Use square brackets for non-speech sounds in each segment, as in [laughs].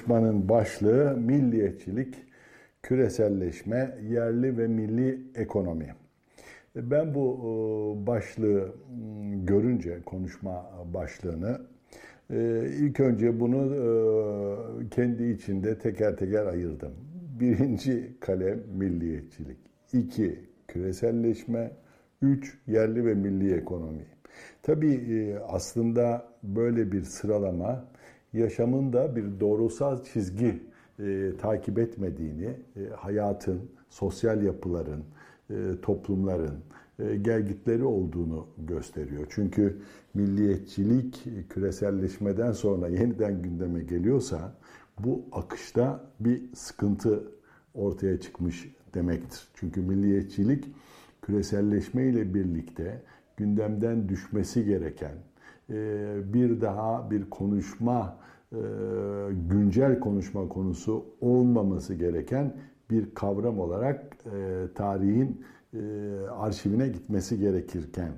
Konuşmanın başlığı milliyetçilik, küreselleşme, yerli ve milli ekonomi. Ben bu e, başlığı görünce, konuşma başlığını, e, ilk önce bunu e, kendi içinde teker teker ayırdım. Birinci kalem milliyetçilik, iki küreselleşme, üç yerli ve milli ekonomi. Tabii aslında böyle bir sıralama yaşamın da bir doğrusal çizgi e, takip etmediğini, e, hayatın, sosyal yapıların, e, toplumların e, gelgitleri olduğunu gösteriyor. Çünkü milliyetçilik küreselleşmeden sonra yeniden gündeme geliyorsa bu akışta bir sıkıntı ortaya çıkmış demektir. Çünkü milliyetçilik küreselleşme ile birlikte gündemden düşmesi gereken, bir daha bir konuşma, e, güncel konuşma konusu olmaması gereken bir kavram olarak e, tarihin arşivine gitmesi gerekirken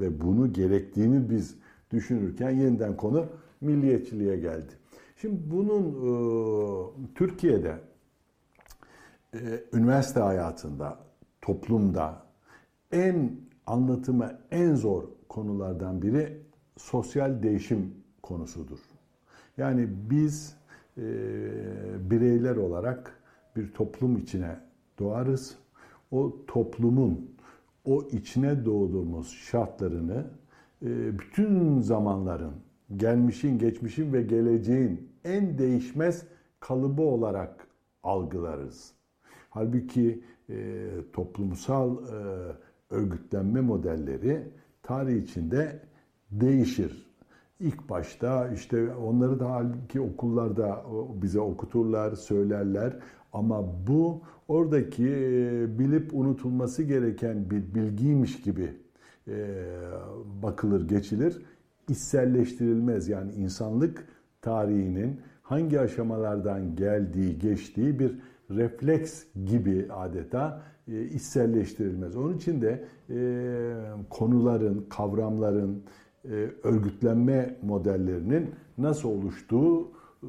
ve bunu gerektiğini biz düşünürken yeniden konu milliyetçiliğe geldi. Şimdi bunun Türkiye'de üniversite hayatında, toplumda en anlatımı en zor konulardan biri sosyal değişim konusudur. Yani biz e, bireyler olarak bir toplum içine doğarız. O toplumun o içine doğduğumuz şartlarını e, bütün zamanların, gelmişin, geçmişin ve geleceğin en değişmez kalıbı olarak algılarız. Halbuki e, toplumsal e, örgütlenme modelleri tarih içinde değişir. İlk başta işte onları da halbuki okullarda bize okuturlar, söylerler ama bu oradaki e, bilip unutulması gereken bir bilgiymiş gibi e, bakılır, geçilir. İçselleştirilmez yani insanlık tarihinin hangi aşamalardan geldiği, geçtiği bir refleks gibi adeta e. Onun için de konuların, kavramların, e, örgütlenme modellerinin nasıl oluştuğu e,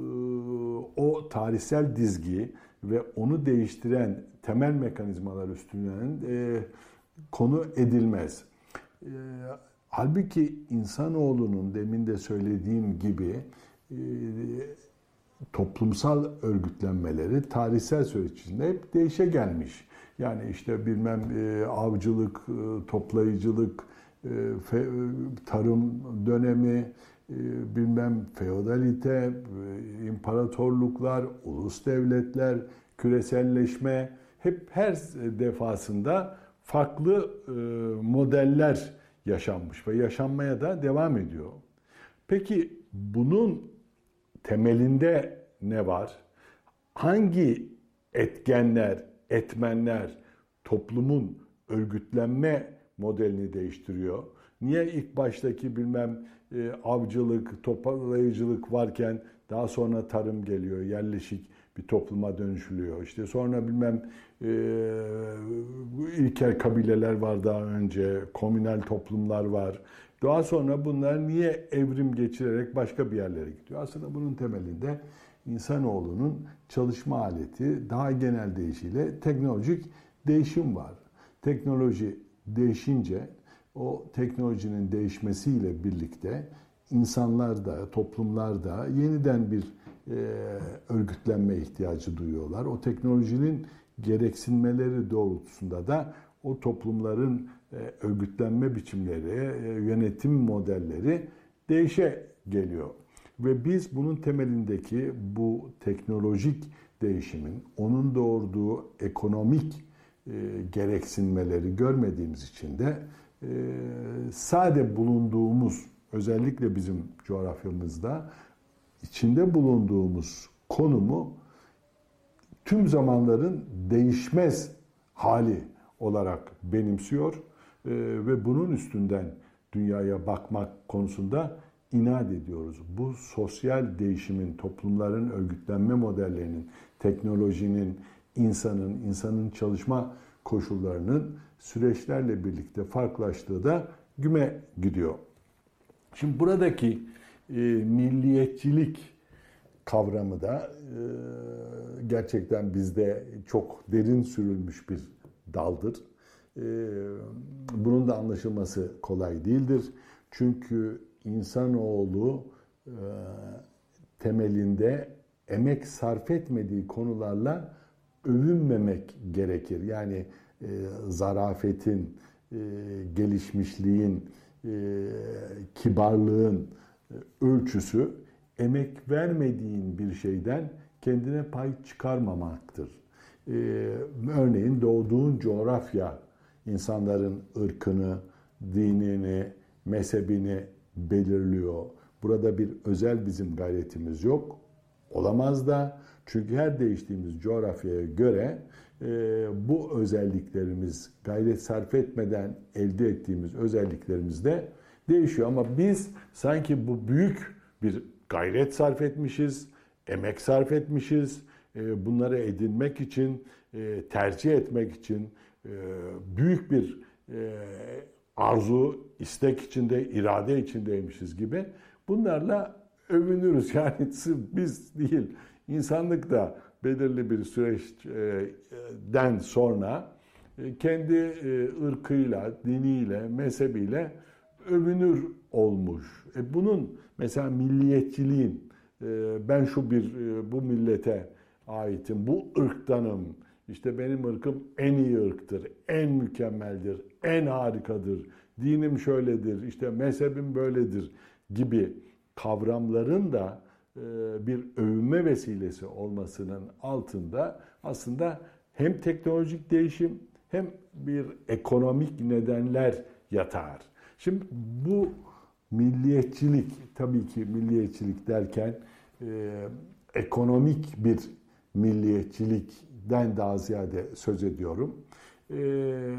o tarihsel dizgi ve onu değiştiren temel mekanizmalar üstünden e, konu edilmez. Halbuki insanoğlunun demin de söylediğim gibi toplumsal örgütlenmeleri tarihsel süreç içinde hep değişe gelmiş. Yani işte bilmem avcılık, toplayıcılık, e, tarım dönemi, e, bilmem feodalite, e, imparatorluklar, ulus devletler, küreselleşme hep her defasında farklı modeller yaşanmış ve yaşanmaya da devam ediyor. Peki bunun temelinde ne var? Hangi etkenler, etmenler toplumun örgütlenme modelini değiştiriyor. Niye ilk baştaki bilmem e, avcılık, toplayıcılık varken daha sonra tarım geliyor, yerleşik bir topluma dönüşülüyor. İşte sonra bilmem e, ilkel kabileler var daha önce, komünel toplumlar var. Daha sonra bunlar niye evrim geçirerek başka bir yerlere gidiyor? Aslında bunun temelinde insanoğlunun çalışma aleti, daha genel deyişiyle teknolojik değişim var. Teknoloji değişince o teknolojinin değişmesiyle birlikte insanlar da, toplumlar da yeniden bir e, örgütlenme ihtiyacı duyuyorlar. O teknolojinin gereksinmeleri doğrultusunda da o toplumların e, örgütlenme biçimleri, e, yönetim modelleri değişe geliyor. Ve biz bunun temelindeki bu teknolojik değişimin, onun doğurduğu ekonomik e, gereksinmeleri görmediğimiz için de e, sade bulunduğumuz özellikle bizim coğrafyamızda içinde bulunduğumuz konumu tüm zamanların değişmez hali olarak benimsiyor e, ve bunun üstünden dünyaya bakmak konusunda inat ediyoruz. Bu sosyal değişimin, toplumların örgütlenme modellerinin, teknolojinin, insanın, insanın çalışma koşullarının süreçlerle birlikte farklılaştığı da güme gidiyor. Şimdi buradaki e, milliyetçilik kavramı da e, gerçekten bizde çok derin sürülmüş bir daldır. E, bunun da anlaşılması kolay değildir. Çünkü insanoğlu e, temelinde emek sarf etmediği konularla övünmemek gerekir. Yani e, zarafetin, e, gelişmişliğin, e, kibarlığın e, ölçüsü emek vermediğin bir şeyden kendine pay çıkarmamaktır. E, örneğin doğduğun coğrafya insanların ırkını, dinini, mezhebini belirliyor. Burada bir özel bizim gayretimiz yok. Olamaz da çünkü her değiştiğimiz coğrafyaya göre e, bu özelliklerimiz gayret sarf etmeden elde ettiğimiz özelliklerimiz de değişiyor. Ama biz sanki bu büyük bir gayret sarf etmişiz, emek sarf etmişiz. E, bunları edinmek için, e, tercih etmek için e, büyük bir e, arzu, istek içinde, irade içindeymişiz gibi. Bunlarla övünürüz. [laughs] Yani biz değil, insanlık da belirli bir süreçten sonra e, kendi e, ırkıyla, diniyle, mezhebiyle övünür olmuş. E bunun mesela milliyetçiliğin e, ben şu bir bu millete aitim, bu ırktanım, işte benim ırkım en iyi ırktır, en mükemmeldir, en harikadır, dinim şöyledir, işte mezhebim böyledir gibi kavramların da bir övünme vesilesi olmasının altında aslında hem teknolojik değişim hem bir ekonomik nedenler yatar. Şimdi bu milliyetçilik tabii ki milliyetçilik derken e, ekonomik bir milliyetçilikten daha ziyade söz ediyorum. E,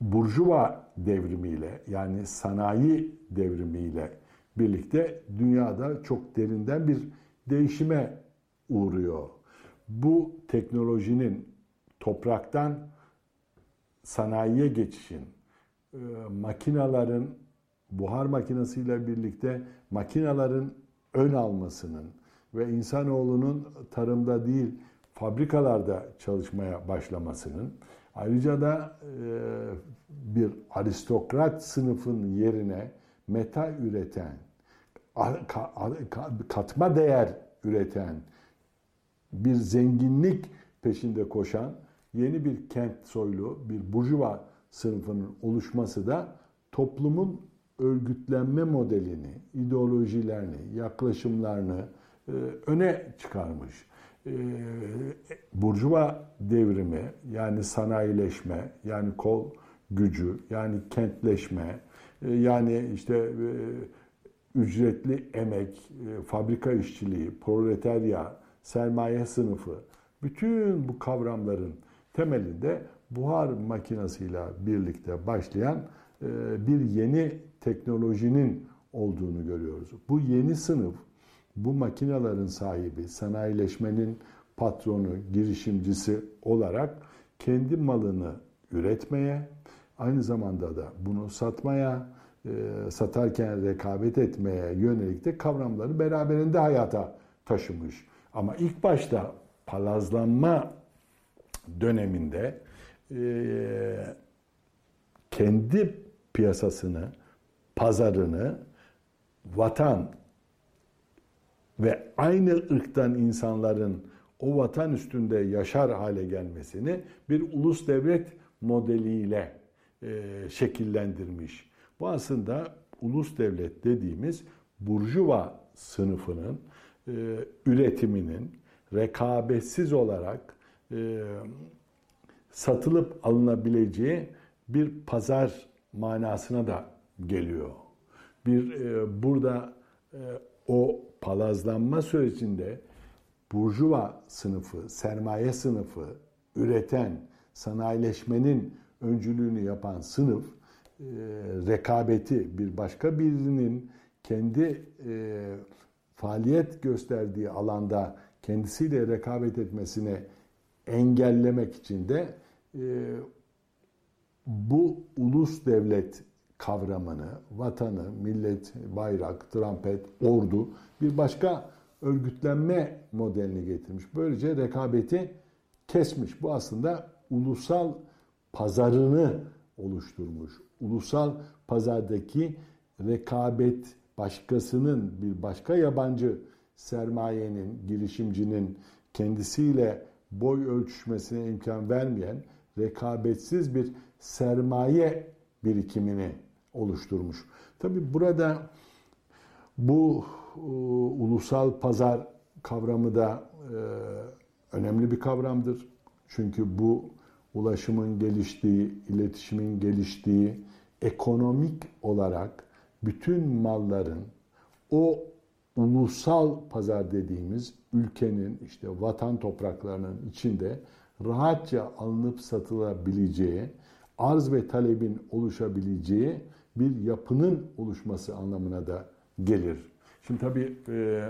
Burjuva devrimiyle yani sanayi devrimiyle birlikte dünyada çok derinden bir değişime uğruyor. Bu teknolojinin topraktan sanayiye geçişin, e, makinaların buhar makinesiyle birlikte makinaların ön almasının ve insanoğlunun tarımda değil fabrikalarda çalışmaya başlamasının ayrıca da e, bir aristokrat sınıfın yerine meta üreten katma değer üreten, bir zenginlik peşinde koşan yeni bir kent soylu, bir burjuva sınıfının oluşması da toplumun örgütlenme modelini, ideolojilerini, yaklaşımlarını e, öne çıkarmış. E, burjuva devrimi yani sanayileşme, yani kol gücü, yani kentleşme, e, yani işte ücretli emek, e, fabrika işçiliği, proletarya, sermaye sınıfı, bütün bu kavramların temelinde buhar makinesiyle birlikte başlayan e, bir yeni teknolojinin olduğunu görüyoruz. Bu yeni sınıf, bu makinelerin sahibi, sanayileşmenin patronu, girişimcisi olarak kendi malını üretmeye, aynı zamanda da bunu satmaya, satarken rekabet etmeye yönelik de kavramları beraberinde hayata taşımış. Ama ilk başta palazlanma döneminde e, kendi piyasasını, pazarını vatan ve aynı ırktan insanların o vatan üstünde yaşar hale gelmesini bir ulus devlet modeliyle e, şekillendirmiş. Bu aslında ulus devlet dediğimiz burjuva sınıfının e, üretiminin rekabetsiz olarak e, satılıp alınabileceği bir pazar manasına da geliyor. Bir e, burada e, o palazlanma sürecinde burjuva sınıfı, sermaye sınıfı, üreten, sanayileşmenin öncülüğünü yapan sınıf e, rekabeti bir başka birinin kendi e, faaliyet gösterdiği alanda kendisiyle rekabet etmesine engellemek için de e, bu ulus devlet kavramını, vatanı, millet, bayrak, trampet, ordu bir başka örgütlenme modelini getirmiş. Böylece rekabeti kesmiş. Bu aslında ulusal pazarını oluşturmuş. Ulusal pazardaki rekabet başkasının bir başka yabancı sermayenin, girişimcinin kendisiyle boy ölçüşmesine imkan vermeyen rekabetsiz bir sermaye birikimini oluşturmuş. Tabi burada bu e, ulusal pazar kavramı da e, önemli bir kavramdır. Çünkü bu ulaşımın geliştiği, iletişimin geliştiği, ekonomik olarak bütün malların o ulusal pazar dediğimiz ülkenin işte vatan topraklarının içinde rahatça alınıp satılabileceği, arz ve talebin oluşabileceği bir yapının oluşması anlamına da gelir. Şimdi tabii e,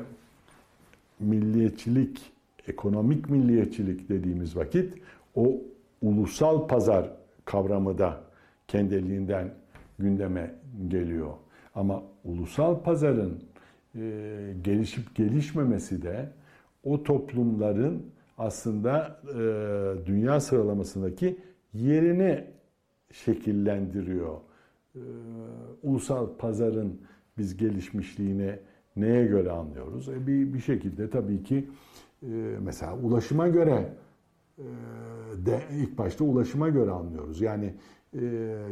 milliyetçilik, ekonomik milliyetçilik dediğimiz vakit o ulusal pazar kavramı da kendiliğinden gündeme geliyor. Ama ulusal pazarın e, gelişip gelişmemesi de o toplumların aslında e, dünya sıralamasındaki yerini şekillendiriyor. E, ulusal pazarın biz gelişmişliğine neye göre anlıyoruz? E, bir, bir şekilde tabii ki e, mesela ulaşıma göre de ilk başta ulaşıma göre anlıyoruz. Yani e,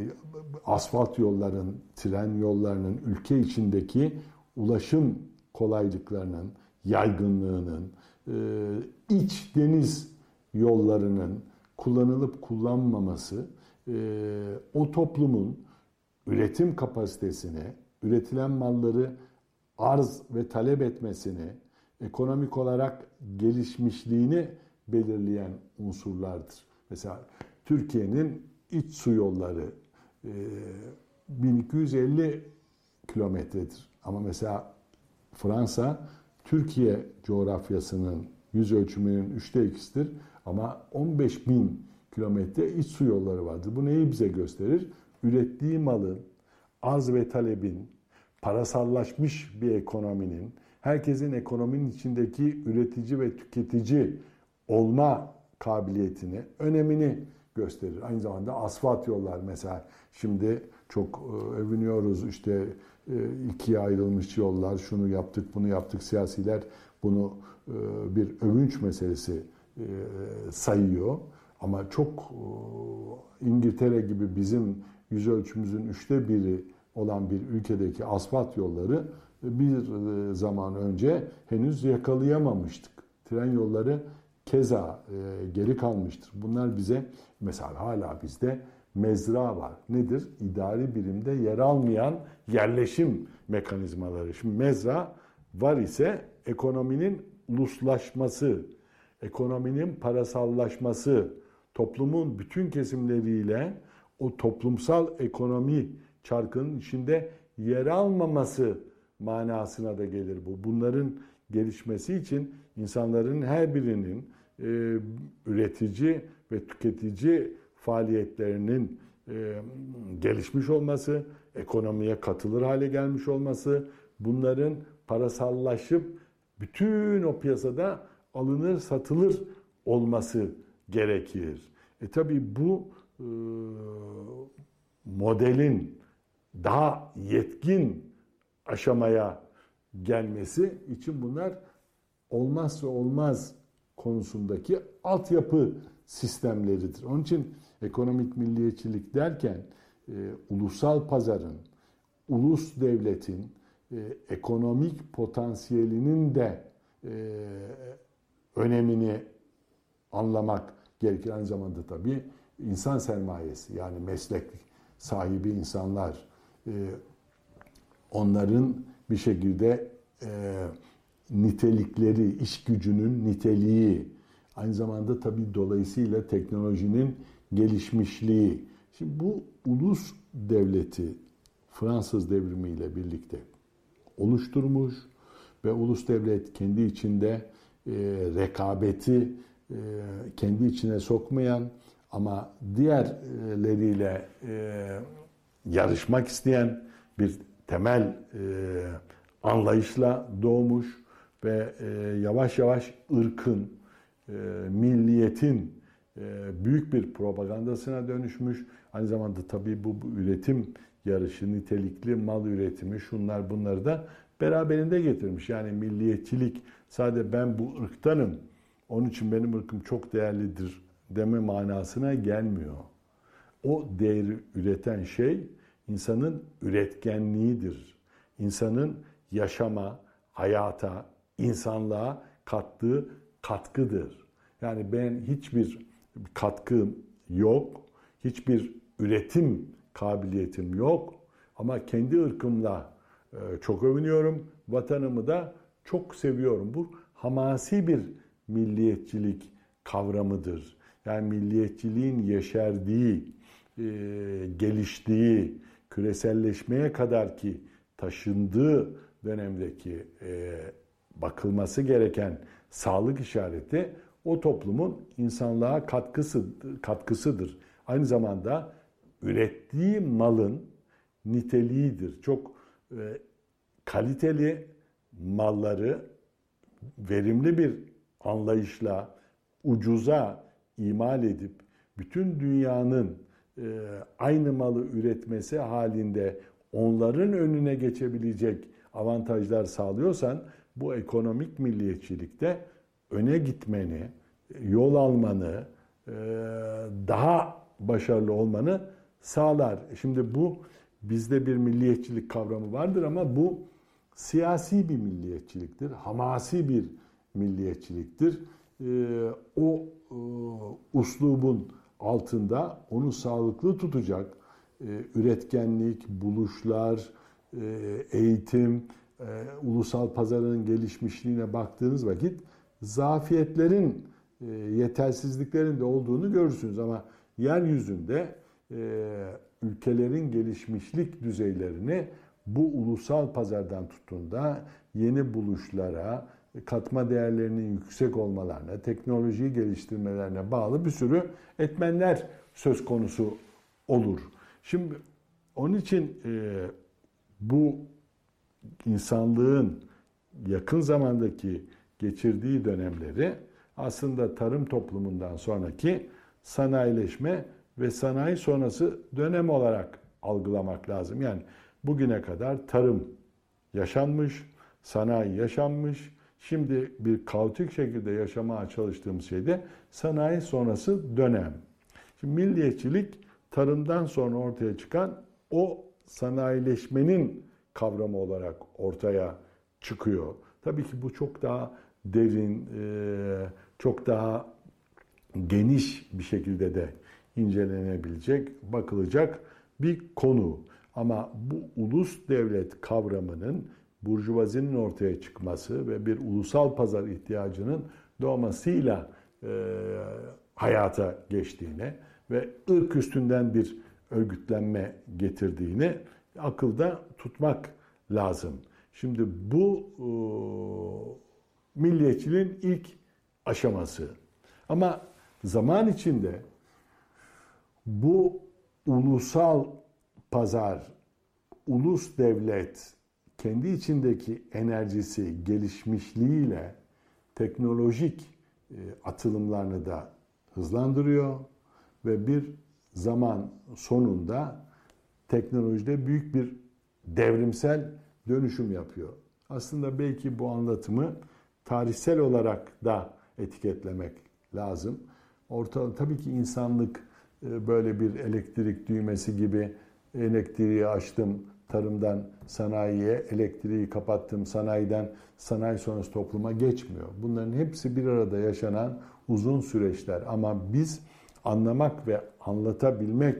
asfalt yolların, tren yollarının ülke içindeki ulaşım kolaylıklarının, yaygınlığının, e, iç deniz yollarının kullanılıp kullanmaması e, o toplumun üretim kapasitesini, üretilen malları arz ve talep etmesini, ekonomik olarak gelişmişliğini belirleyen unsurlardır. Mesela Türkiye'nin iç su yolları 1250 kilometredir. Ama mesela Fransa Türkiye coğrafyasının yüz ölçümünün üçte ikisidir. Ama 15 bin kilometre iç su yolları vardır. Bu neyi bize gösterir? Ürettiği malın, arz ve talebin, parasallaşmış bir ekonominin, herkesin ekonominin içindeki üretici ve tüketici olma kabiliyetini, önemini gösterir. Aynı zamanda asfalt yollar mesela şimdi çok e, övünüyoruz işte e, ikiye ayrılmış yollar, şunu yaptık, bunu yaptık. Siyasiler bunu e, bir övünç meselesi sayıyor. Ama çok İngiltere gibi bizim yüz ölçümüzün üçte biri olan bir ülkedeki asfalt yolları bir zaman önce henüz yakalayamamıştık. Tren yolları keza geri kalmıştır. Bunlar bize mesela hala bizde mezra var. Nedir? İdari birimde yer almayan yerleşim mekanizmaları. Şimdi mezra var ise ekonominin uluslaşması, ekonominin parasallaşması, toplumun bütün kesimleriyle o toplumsal ekonomi çarkının içinde yer almaması manasına da gelir bu. Bunların gelişmesi için insanların her birinin e, üretici ve tüketici faaliyetlerinin e, gelişmiş olması, ekonomiye katılır hale gelmiş olması, bunların parasallaşıp bütün o piyasada alınır satılır olması gerekir. E tabi bu e, modelin daha yetkin aşamaya gelmesi için bunlar olmazsa olmaz konusundaki altyapı sistemleridir. Onun için ekonomik milliyetçilik derken e, ulusal pazarın, ulus devletin e, ekonomik potansiyelinin de e, önemini anlamak gerekir. Aynı zamanda tabii insan sermayesi yani meslek sahibi insanlar, e, onların bir şekilde e, nitelikleri, iş gücünün niteliği, aynı zamanda tabii dolayısıyla teknolojinin gelişmişliği. Şimdi bu ulus devleti Fransız devrimiyle birlikte oluşturmuş ve ulus devlet kendi içinde e, rekabeti e, kendi içine sokmayan ama diğerleriyle e, yarışmak isteyen bir temel e, anlayışla doğmuş ve e, yavaş yavaş ırkın, e, milliyetin e, büyük bir propagandasına dönüşmüş. Aynı zamanda tabii bu, bu üretim yarışı, nitelikli mal üretimi, şunlar bunları da beraberinde getirmiş. Yani milliyetçilik sadece ben bu ırktanım, onun için benim ırkım çok değerlidir deme manasına gelmiyor. O değeri üreten şey insanın üretkenliğidir. İnsanın yaşama, hayata, insanlığa kattığı katkıdır. Yani ben hiçbir katkım yok, hiçbir üretim kabiliyetim yok ama kendi ırkımla e, çok övünüyorum, vatanımı da çok seviyorum. Bu hamasi bir milliyetçilik kavramıdır. Yani milliyetçiliğin yeşerdiği, e, geliştiği, küreselleşmeye kadar ki taşındığı dönemdeki e, bakılması gereken sağlık işareti o toplumun insanlığa katkısı katkısıdır. Aynı zamanda ürettiği malın niteliğidir. Çok e, kaliteli malları verimli bir anlayışla ucuza imal edip bütün dünyanın e, aynı malı üretmesi halinde onların önüne geçebilecek avantajlar sağlıyorsan bu ekonomik milliyetçilikte öne gitmeni, yol almanı, e, daha başarılı olmanı sağlar. Şimdi bu bizde bir milliyetçilik kavramı vardır ama bu siyasi bir milliyetçiliktir, hamasi bir milliyetçiliktir. E, o e, uslubun altında onu sağlıklı tutacak üretkenlik, buluşlar, eğitim, ulusal pazarın gelişmişliğine baktığınız vakit zafiyetlerin, yetersizliklerin de olduğunu görürsünüz. Ama yeryüzünde e, ülkelerin gelişmişlik düzeylerini bu ulusal pazardan tutun yeni buluşlara, katma değerlerinin yüksek olmalarına, teknolojiyi geliştirmelerine bağlı bir sürü etmenler söz konusu olur. Şimdi onun için e, bu insanlığın yakın zamandaki geçirdiği dönemleri aslında tarım toplumundan sonraki sanayileşme ve sanayi sonrası dönem olarak algılamak lazım. Yani bugüne kadar tarım yaşanmış, sanayi yaşanmış. Şimdi bir kaotik şekilde yaşamaya çalıştığımız şey de sanayi sonrası dönem. Şimdi milliyetçilik tarımdan sonra ortaya çıkan o sanayileşmenin kavramı olarak ortaya çıkıyor. Tabii ki bu çok daha derin, çok daha geniş bir şekilde de incelenebilecek, bakılacak bir konu. Ama bu ulus devlet kavramının burjuvazinin ortaya çıkması ve bir ulusal pazar ihtiyacının doğmasıyla e, hayata geçtiğine ve ırk üstünden bir örgütlenme getirdiğini akılda tutmak lazım. Şimdi bu e, milliyetçiliğin ilk aşaması. Ama zaman içinde bu ulusal pazar, ulus devlet kendi içindeki enerjisi, gelişmişliğiyle teknolojik e, atılımlarını da hızlandırıyor ve bir zaman sonunda teknolojide büyük bir devrimsel dönüşüm yapıyor. Aslında belki bu anlatımı tarihsel olarak da etiketlemek lazım. Orta, tabii ki insanlık e, böyle bir elektrik düğmesi gibi elektriği açtım tarımdan sanayiye, elektriği kapattım sanayiden sanayi sonrası topluma geçmiyor. Bunların hepsi bir arada yaşanan uzun süreçler ama biz anlamak ve anlatabilmek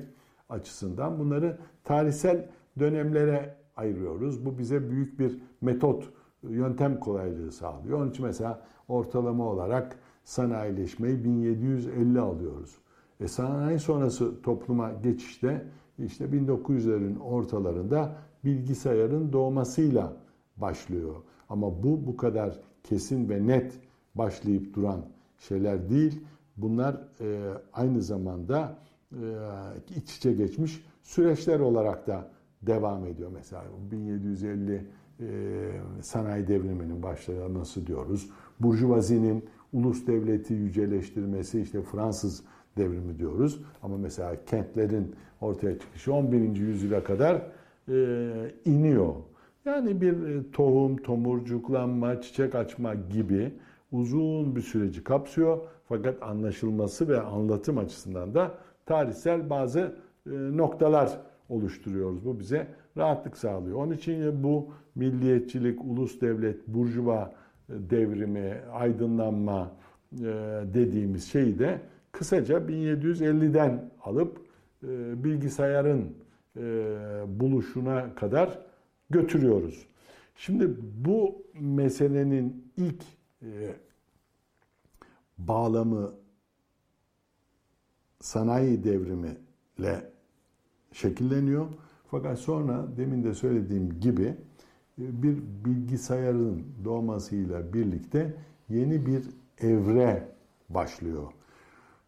açısından bunları tarihsel dönemlere ayırıyoruz. Bu bize büyük bir metot, yöntem kolaylığı sağlıyor. Onun için mesela ortalama olarak sanayileşmeyi 1750 alıyoruz. E sanayi sonrası topluma geçişte işte 1900'lerin ortalarında bilgisayarın doğmasıyla başlıyor. Ama bu bu kadar kesin ve net başlayıp duran şeyler değil. Bunlar e, aynı zamanda iç içe geçmiş süreçler olarak da devam ediyor. Mesela 1750 e, sanayi devriminin başlaması diyoruz. Burjuvazinin ulus devleti yüceleştirmesi işte Fransız devrimi diyoruz. Ama mesela kentlerin ortaya çıkışı 11. yüzyıla kadar e, iniyor. Yani bir e, tohum, tomurcuklanma, çiçek açma gibi uzun bir süreci kapsıyor. Fakat anlaşılması ve anlatım açısından da tarihsel bazı e, noktalar oluşturuyoruz. Bu bize rahatlık sağlıyor. Onun için bu milliyetçilik, ulus devlet, burjuva e, devrimi, aydınlanma dediğimiz şeyi de kısaca 1750'den alıp bilgisayarın buluşuna kadar götürüyoruz. Şimdi bu meselenin ilk e, bağlamı sanayi devrimi ile şekilleniyor. Fakat sonra demin de söylediğim gibi e, bir bilgisayarın doğmasıyla birlikte yeni bir evre başlıyor.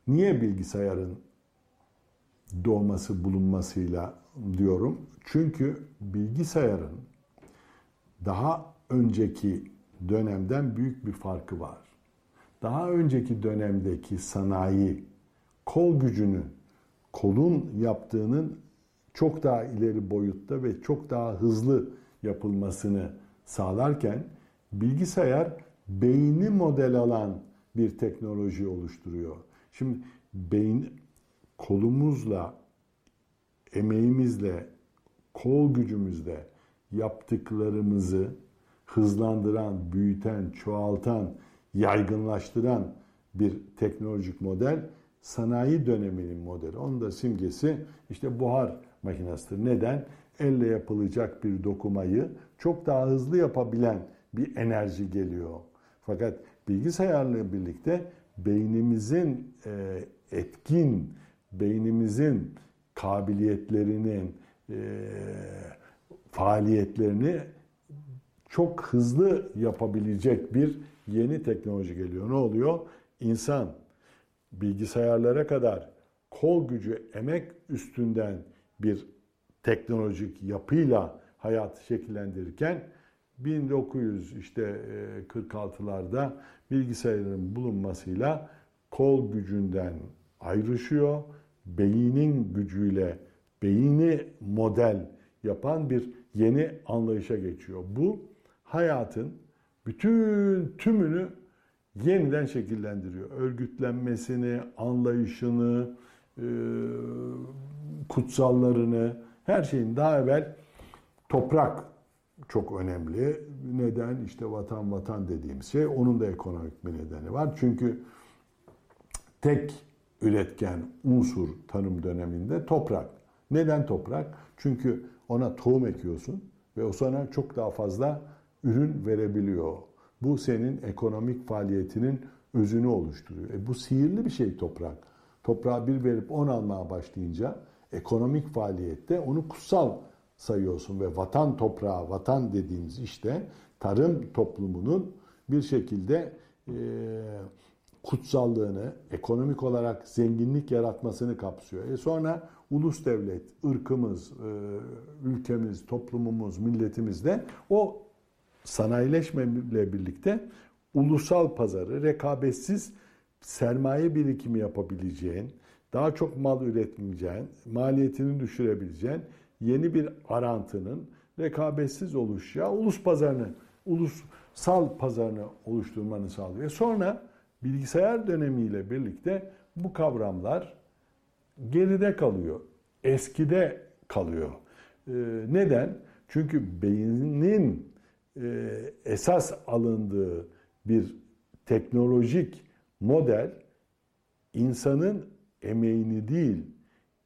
Niye bilgisayarın doğması bulunmasıyla diyorum? Çünkü bilgisayarın daha önceki dönemden büyük bir farkı var. Daha önceki dönemdeki sanayi kol gücünü kolun yaptığının çok daha ileri boyutta ve çok daha hızlı yapılmasını sağlarken bilgisayar beyni model alan bir teknoloji oluşturuyor. Şimdi beyin kolumuzla emeğimizle kol gücümüzle yaptıklarımızı hızlandıran, büyüten, çoğaltan, yaygınlaştıran bir teknolojik model sanayi döneminin modeli. Onun da simgesi işte buhar makinesidir. Neden? Elle yapılacak bir dokumayı çok daha hızlı yapabilen bir enerji geliyor. Fakat bilgisayarla birlikte beynimizin e, etkin, beynimizin kabiliyetlerinin, e, faaliyetlerini çok hızlı yapabilecek bir yeni teknoloji geliyor. Ne oluyor? İnsan bilgisayarlara kadar kol gücü, emek üstünden bir teknolojik yapıyla hayat şekillendirirken 1900 işte 46'larda e, bilgisayarın bulunmasıyla kol gücünden ayrışıyor. Beynin gücüyle beyni model yapan bir yeni anlayışa geçiyor. Bu hayatın bütün tümünü yeniden şekillendiriyor. Örgütlenmesini, anlayışını, e, kutsallarını, her şeyin daha evvel toprak çok önemli. Neden? İşte vatan vatan dediğimiz şey. Onun da ekonomik bir nedeni var. Çünkü tek üretken unsur tanım döneminde toprak. Neden toprak? Çünkü ona tohum ekiyorsun ve o sana çok daha fazla ürün verebiliyor. Bu senin ekonomik faaliyetinin özünü oluşturuyor. E bu sihirli bir şey toprak. Toprağa bir verip on almaya başlayınca ekonomik faaliyette onu kutsal sayıyorsun ve vatan toprağı, vatan dediğimiz işte tarım toplumunun bir şekilde e, kutsallığını, ekonomik olarak zenginlik yaratmasını kapsıyor. E sonra ulus devlet, ırkımız, e, ülkemiz, toplumumuz, milletimiz de o sanayileşmeyle birlikte ulusal pazarı rekabetsiz sermaye birikimi yapabileceğin, daha çok mal üretmeyeceğin, maliyetini düşürebileceğin yeni bir arantının rekabetsiz oluşacağı ulus pazarını, ulusal pazarını oluşturmanı sağlıyor. Sonra bilgisayar dönemiyle birlikte bu kavramlar geride kalıyor. Eskide kalıyor. Ee, neden? Çünkü beynin esas alındığı bir teknolojik model insanın emeğini değil,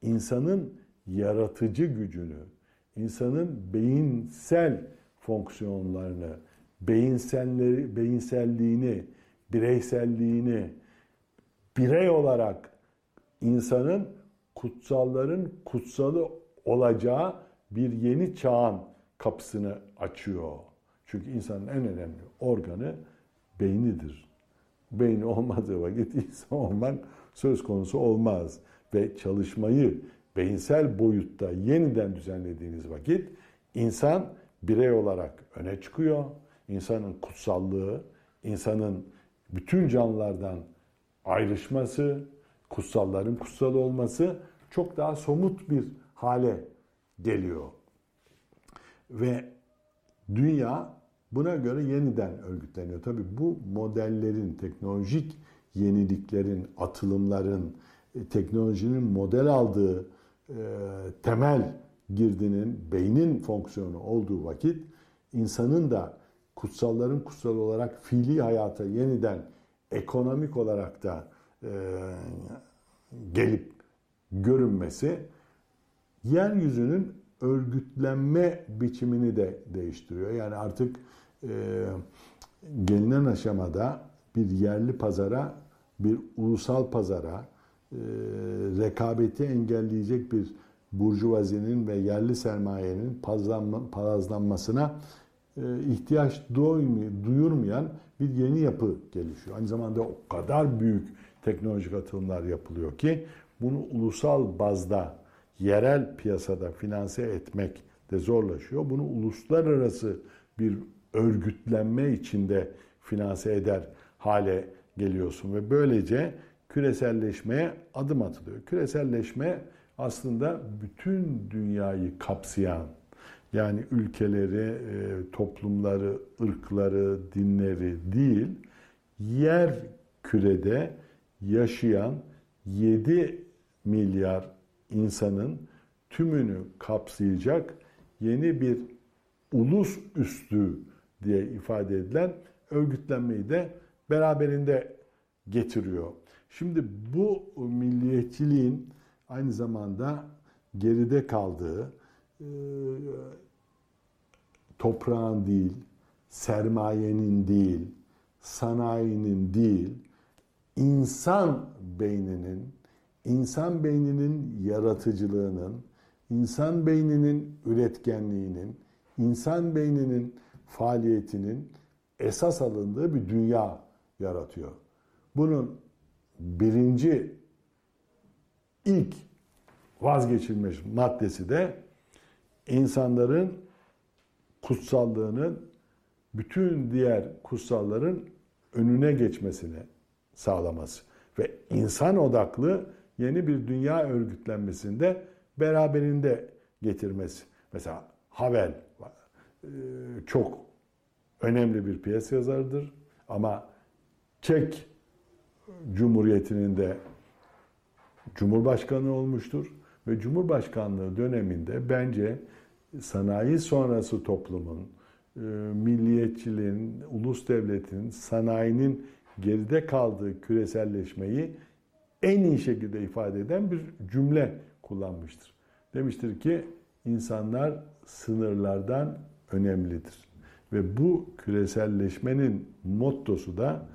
insanın yaratıcı gücünü, insanın beyinsel fonksiyonlarını, beyinselleri, beyinselliğini, bireyselliğini birey olarak insanın kutsalların kutsalı olacağı bir yeni çağın kapısını açıyor. Çünkü insanın en önemli organı beynidir. Beyni olmadığı vakit [laughs] insan olmak söz konusu olmaz. Ve çalışmayı beyinsel boyutta yeniden düzenlediğiniz vakit insan birey olarak öne çıkıyor. İnsanın kutsallığı, insanın bütün canlılardan ayrışması, kutsalların kutsal olması çok daha somut bir hale geliyor. Ve dünya buna göre yeniden örgütleniyor. Tabii bu modellerin, teknolojik yeniliklerin, atılımların, e, teknolojinin model aldığı e, temel girdinin beynin fonksiyonu olduğu vakit insanın da kutsalların kutsal olarak fiili hayata yeniden ekonomik olarak da e, gelip görünmesi yeryüzünün örgütlenme biçimini de değiştiriyor. Yani artık e, gelinen aşamada bir yerli pazara, bir ulusal pazara, e, rekabeti engelleyecek bir burjuvazinin ve yerli sermayenin palazlanmasına e, ihtiyaç duyurmayan bir yeni yapı gelişiyor. Aynı zamanda o kadar büyük teknolojik atılımlar yapılıyor ki bunu ulusal bazda, yerel piyasada finanse etmek de zorlaşıyor. Bunu uluslararası bir örgütlenme içinde finanse eder hale geliyorsun ve böylece küreselleşmeye adım atılıyor. Küreselleşme aslında bütün dünyayı kapsayan yani ülkeleri, e, toplumları, ırkları, dinleri değil, yer kürede yaşayan 7 milyar insanın tümünü kapsayacak yeni bir ulus üstü diye ifade edilen örgütlenmeyi de beraberinde getiriyor. Şimdi bu milliyetçiliğin aynı zamanda geride kaldığı e, toprağın değil, sermayenin değil, sanayinin değil, insan beyninin, insan beyninin yaratıcılığının, insan beyninin üretkenliğinin, insan beyninin faaliyetinin esas alındığı bir dünya yaratıyor. Bunun birinci ilk vazgeçilmiş maddesi de insanların kutsallığının bütün diğer kutsalların önüne geçmesini sağlaması ve insan odaklı yeni bir dünya örgütlenmesinde beraberinde getirmesi. Mesela Havel çok önemli bir piyes yazarıdır ama Çek Cumhuriyeti'nin de Cumhurbaşkanı olmuştur ve Cumhurbaşkanlığı döneminde bence sanayi sonrası toplumun, e, milliyetçiliğin, ulus devletin, sanayinin geride kaldığı küreselleşmeyi en iyi şekilde ifade eden bir cümle kullanmıştır. Demiştir ki insanlar sınırlardan önemlidir. Ve bu küreselleşmenin mottosu da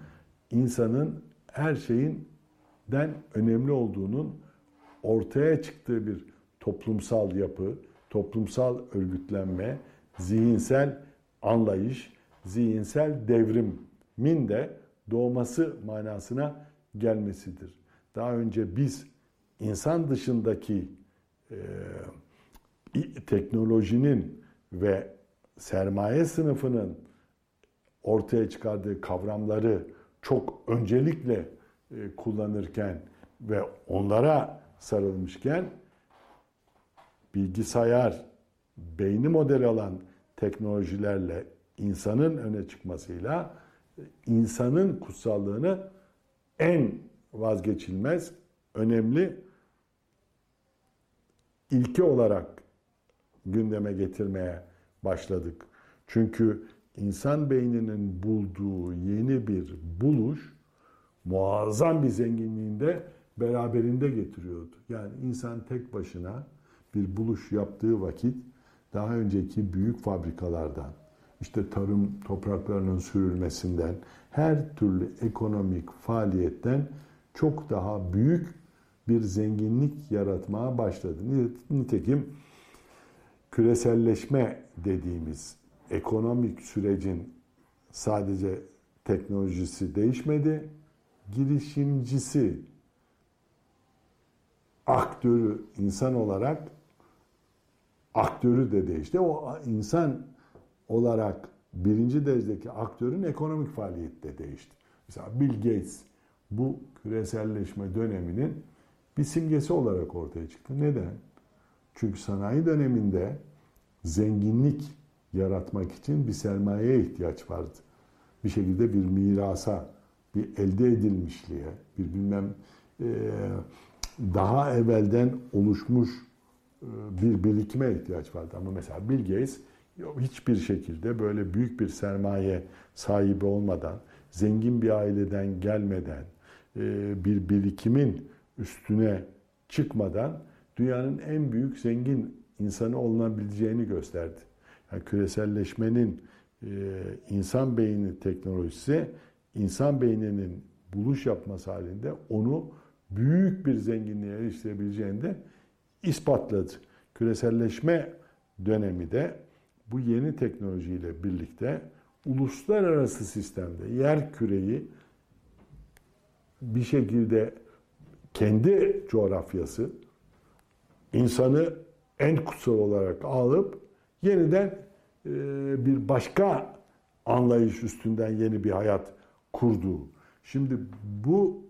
insanın her şeyinden önemli olduğunun ortaya çıktığı bir toplumsal yapı, toplumsal örgütlenme, zihinsel anlayış, zihinsel devrimin de doğması manasına gelmesidir. Daha önce biz insan dışındaki e, teknolojinin ve sermaye sınıfının ortaya çıkardığı kavramları çok öncelikle e, kullanırken ve onlara sarılmışken bilgisayar, beyni model alan teknolojilerle insanın öne çıkmasıyla insanın kutsallığını en vazgeçilmez, önemli ilke olarak gündeme getirmeye başladık. Çünkü insan beyninin bulduğu yeni bir buluş muazzam bir zenginliğinde beraberinde getiriyordu. Yani insan tek başına bir buluş yaptığı vakit daha önceki büyük fabrikalardan, işte tarım topraklarının sürülmesinden, her türlü ekonomik faaliyetten çok daha büyük bir zenginlik yaratmaya başladı. Nitekim küreselleşme dediğimiz ekonomik sürecin sadece teknolojisi değişmedi, girişimcisi, aktörü insan olarak aktörü de değişti. O insan olarak birinci derecedeki aktörün ekonomik faaliyeti de değişti. Mesela Bill Gates bu küreselleşme döneminin bir simgesi olarak ortaya çıktı. Neden? Çünkü sanayi döneminde zenginlik yaratmak için bir sermayeye ihtiyaç vardı. Bir şekilde bir mirasa, bir elde edilmişliğe, bir bilmem e, daha evvelden oluşmuş e, bir birikime ihtiyaç vardı. Ama mesela Bill Gates hiçbir şekilde böyle büyük bir sermaye sahibi olmadan, zengin bir aileden gelmeden, e, bir birikimin üstüne çıkmadan dünyanın en büyük zengin insanı olunabileceğini gösterdi. Yani küreselleşmenin e, insan beyni teknolojisi, insan beyninin buluş yapması halinde onu büyük bir zenginliğe eriştirebileceğini de ispatladı. Küreselleşme dönemi de bu yeni teknolojiyle birlikte uluslararası sistemde yer küreyi bir şekilde kendi coğrafyası insanı en kutsal olarak alıp yeniden e, bir başka anlayış üstünden yeni bir hayat kurduğu. Şimdi bu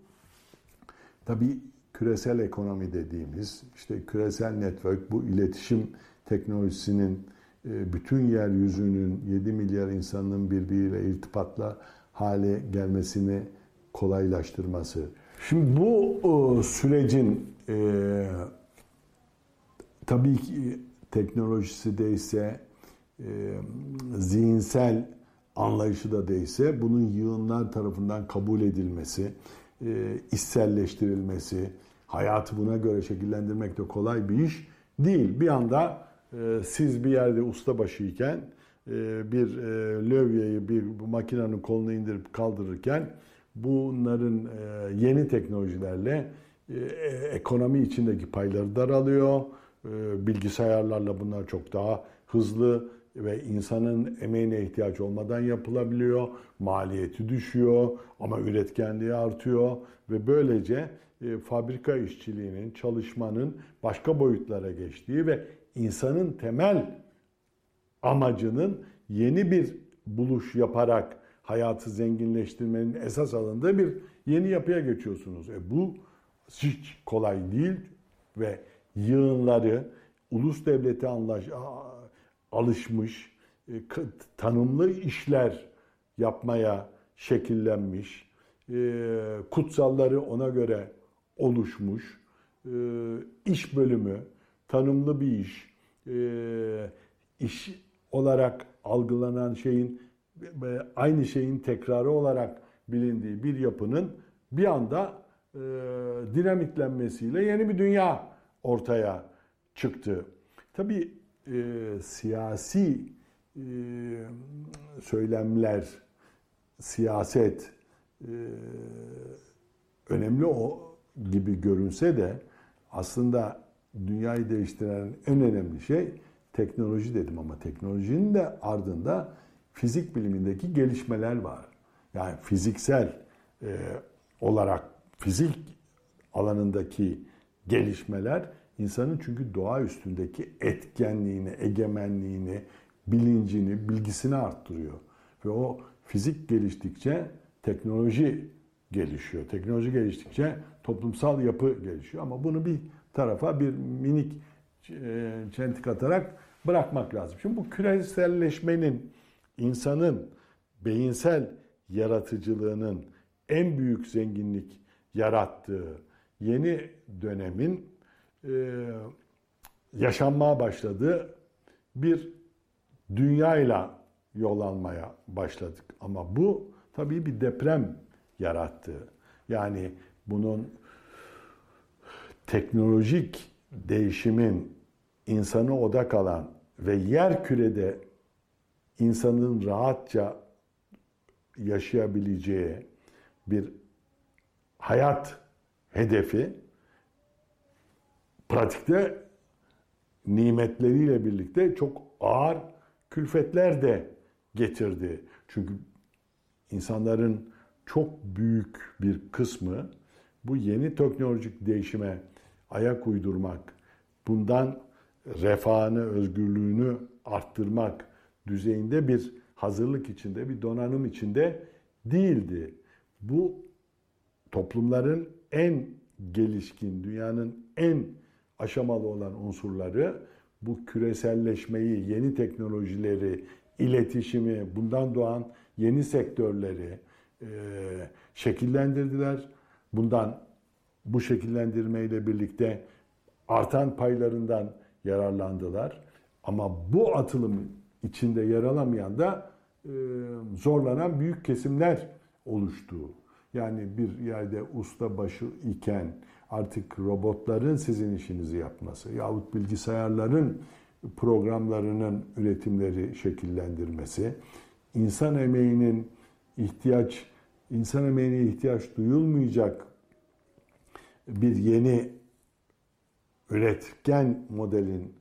tabii küresel ekonomi dediğimiz işte küresel network bu iletişim teknolojisinin e, bütün yeryüzünün 7 milyar insanın birbiriyle irtipatla hale gelmesini kolaylaştırması. Şimdi bu sürecin e, tabii ki teknolojisi değilse, e, zihinsel anlayışı da değilse bunun yığınlar tarafından kabul edilmesi, e, içselleştirilmesi, hayatı buna göre şekillendirmek de kolay bir iş değil. Bir anda e, siz bir yerde ustabaşıyken e, bir e, lövyeyi bir makinenin kolunu indirip kaldırırken bunların e, yeni teknolojilerle e, ekonomi içindeki payları daralıyor. E, bilgisayarlarla bunlar çok daha hızlı ve insanın emeğine ihtiyaç olmadan yapılabiliyor. Maliyeti düşüyor ama üretkenliği artıyor ve böylece e, fabrika işçiliğinin, çalışmanın başka boyutlara geçtiği ve insanın temel amacının yeni bir buluş yaparak hayatı zenginleştirmenin esas alındığı bir yeni yapıya geçiyorsunuz. E bu hiç kolay değil ve yığınları ulus devleti anlaş, alışmış, e, tanımlı işler yapmaya şekillenmiş, e, kutsalları ona göre oluşmuş, e, iş bölümü, tanımlı bir iş, iş olarak algılanan şeyin aynı şeyin tekrarı olarak bilindiği bir yapının bir anda dinamitlenmesiyle yeni bir dünya ortaya çıktı. Tabii e, siyasi e, söylemler, siyaset e, önemli o gibi görünse de aslında dünyayı değiştiren en önemli şey teknoloji dedim ama teknolojinin de ardında fizik bilimindeki gelişmeler var. Yani fiziksel e, olarak fizik alanındaki gelişmeler İnsanın çünkü doğa üstündeki etkenliğini, egemenliğini, bilincini, bilgisini arttırıyor. Ve o fizik geliştikçe teknoloji gelişiyor. Teknoloji geliştikçe toplumsal yapı gelişiyor. Ama bunu bir tarafa bir minik e, çentik atarak bırakmak lazım. Şimdi bu küreselleşmenin insanın beyinsel yaratıcılığının en büyük zenginlik yarattığı yeni dönemin e, yaşanmaya başladı. Bir dünyayla yol almaya başladık. Ama bu tabii bir deprem yarattı. Yani bunun teknolojik değişimin insanı odak alan ve yer kürede insanın rahatça yaşayabileceği bir hayat hedefi pratikte nimetleriyle birlikte çok ağır külfetler de getirdi. Çünkü insanların çok büyük bir kısmı bu yeni teknolojik değişime ayak uydurmak, bundan refahını, özgürlüğünü arttırmak düzeyinde bir hazırlık içinde, bir donanım içinde değildi. Bu toplumların en gelişkin, dünyanın en aşamalı olan unsurları bu küreselleşmeyi, yeni teknolojileri, iletişimi, bundan doğan yeni sektörleri e, şekillendirdiler. Bundan bu şekillendirmeyle birlikte artan paylarından yararlandılar. Ama bu atılım içinde yer alamayan da e, zorlanan büyük kesimler oluştu. Yani bir yerde usta başı iken artık robotların sizin işinizi yapması yahut bilgisayarların programlarının üretimleri şekillendirmesi, insan emeğinin ihtiyaç, insan emeğine ihtiyaç duyulmayacak bir yeni üretken modelin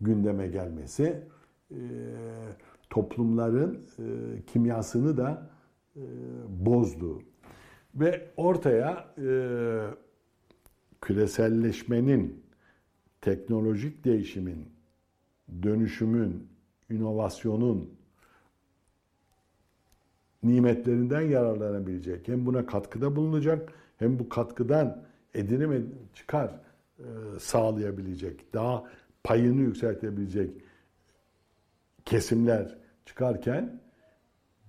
gündeme gelmesi toplumların kimyasını da bozdu. Ve ortaya küreselleşmenin, teknolojik değişimin, dönüşümün, inovasyonun nimetlerinden yararlanabilecek, hem buna katkıda bulunacak, hem bu katkıdan edinim çıkar e, sağlayabilecek, daha payını yükseltebilecek kesimler çıkarken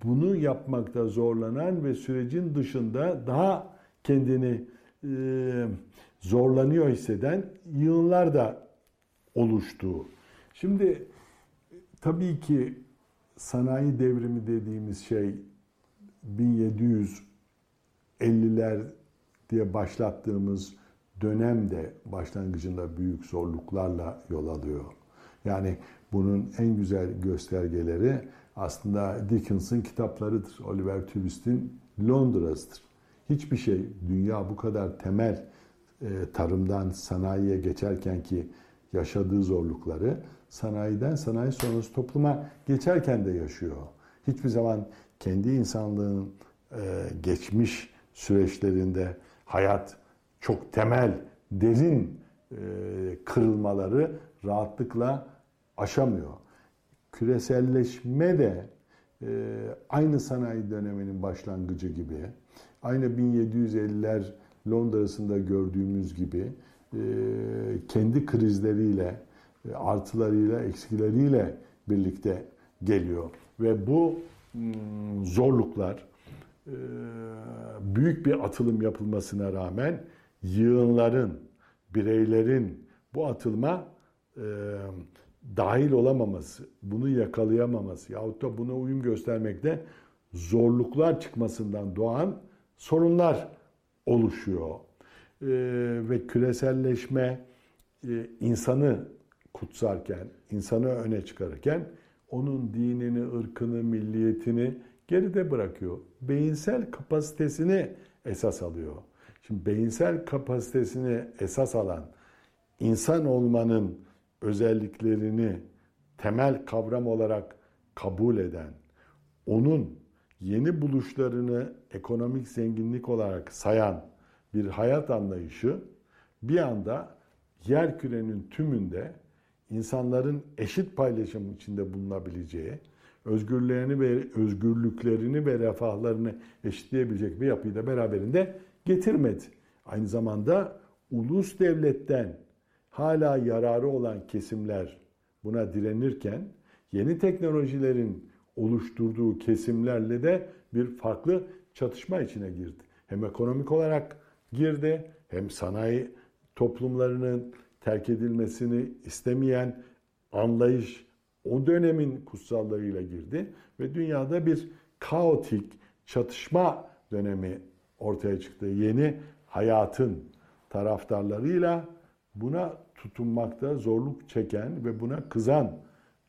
bunu yapmakta zorlanan ve sürecin dışında daha kendini e, zorlanıyor hisseden yığınlar da oluştu. Şimdi tabii ki sanayi devrimi dediğimiz şey 1750'ler diye başlattığımız dönemde başlangıcında büyük zorluklarla yol alıyor. Yani bunun en güzel göstergeleri aslında Dickens'ın kitaplarıdır. Oliver Twist'in Londra'sıdır. Hiçbir şey dünya bu kadar temel e, tarımdan sanayiye geçerken ki yaşadığı zorlukları sanayiden sanayi sonrası topluma geçerken de yaşıyor. Hiçbir zaman kendi insanlığın e, geçmiş süreçlerinde hayat çok temel, derin e, kırılmaları rahatlıkla aşamıyor. Küreselleşme de aynı sanayi döneminin başlangıcı gibi, aynı 1750'ler Londra'sında gördüğümüz gibi e, kendi krizleriyle, e, artılarıyla, eksileriyle birlikte geliyor. Ve bu hmm, zorluklar e, büyük bir atılım yapılmasına rağmen yığınların, bireylerin bu atılma dahil olamaması, bunu yakalayamaması yahut da buna uyum göstermekte zorluklar çıkmasından doğan sorunlar oluşuyor. E, ve küreselleşme e, insanı kutsarken, insanı öne çıkarırken onun dinini, ırkını, milliyetini geride bırakıyor. Beyinsel kapasitesini esas alıyor. Şimdi beyinsel kapasitesini esas alan insan olmanın özelliklerini temel kavram olarak kabul eden, onun yeni buluşlarını ekonomik zenginlik olarak sayan bir hayat anlayışı bir anda yer kürenin tümünde insanların eşit paylaşım içinde bulunabileceği, özgürlüklerini ve özgürlüklerini ve refahlarını eşitleyebilecek bir yapıyı da beraberinde getirmedi. Aynı zamanda ulus devletten hala yararı olan kesimler buna direnirken yeni teknolojilerin oluşturduğu kesimlerle de bir farklı çatışma içine girdi. Hem ekonomik olarak girdi hem sanayi toplumlarının terk edilmesini istemeyen anlayış o dönemin kutsallığıyla girdi ve dünyada bir kaotik çatışma dönemi ortaya çıktı. Yeni hayatın taraftarlarıyla buna tutunmakta zorluk çeken ve buna kızan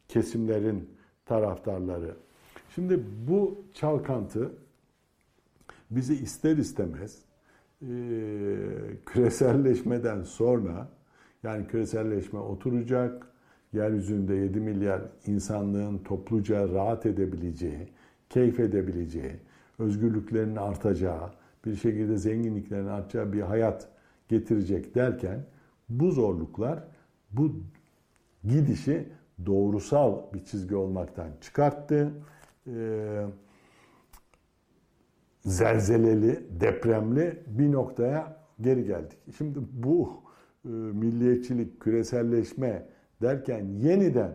kesimlerin taraftarları. Şimdi bu çalkantı bizi ister istemez e, küreselleşmeden sonra yani küreselleşme oturacak, yeryüzünde 7 milyar insanlığın topluca rahat edebileceği, keyif edebileceği, özgürlüklerinin artacağı, bir şekilde zenginliklerin artacağı bir hayat getirecek derken bu zorluklar bu gidişi doğrusal bir çizgi olmaktan çıkarttı. Ee, zelzeleli, depremli bir noktaya geri geldik. Şimdi bu e, milliyetçilik, küreselleşme derken yeniden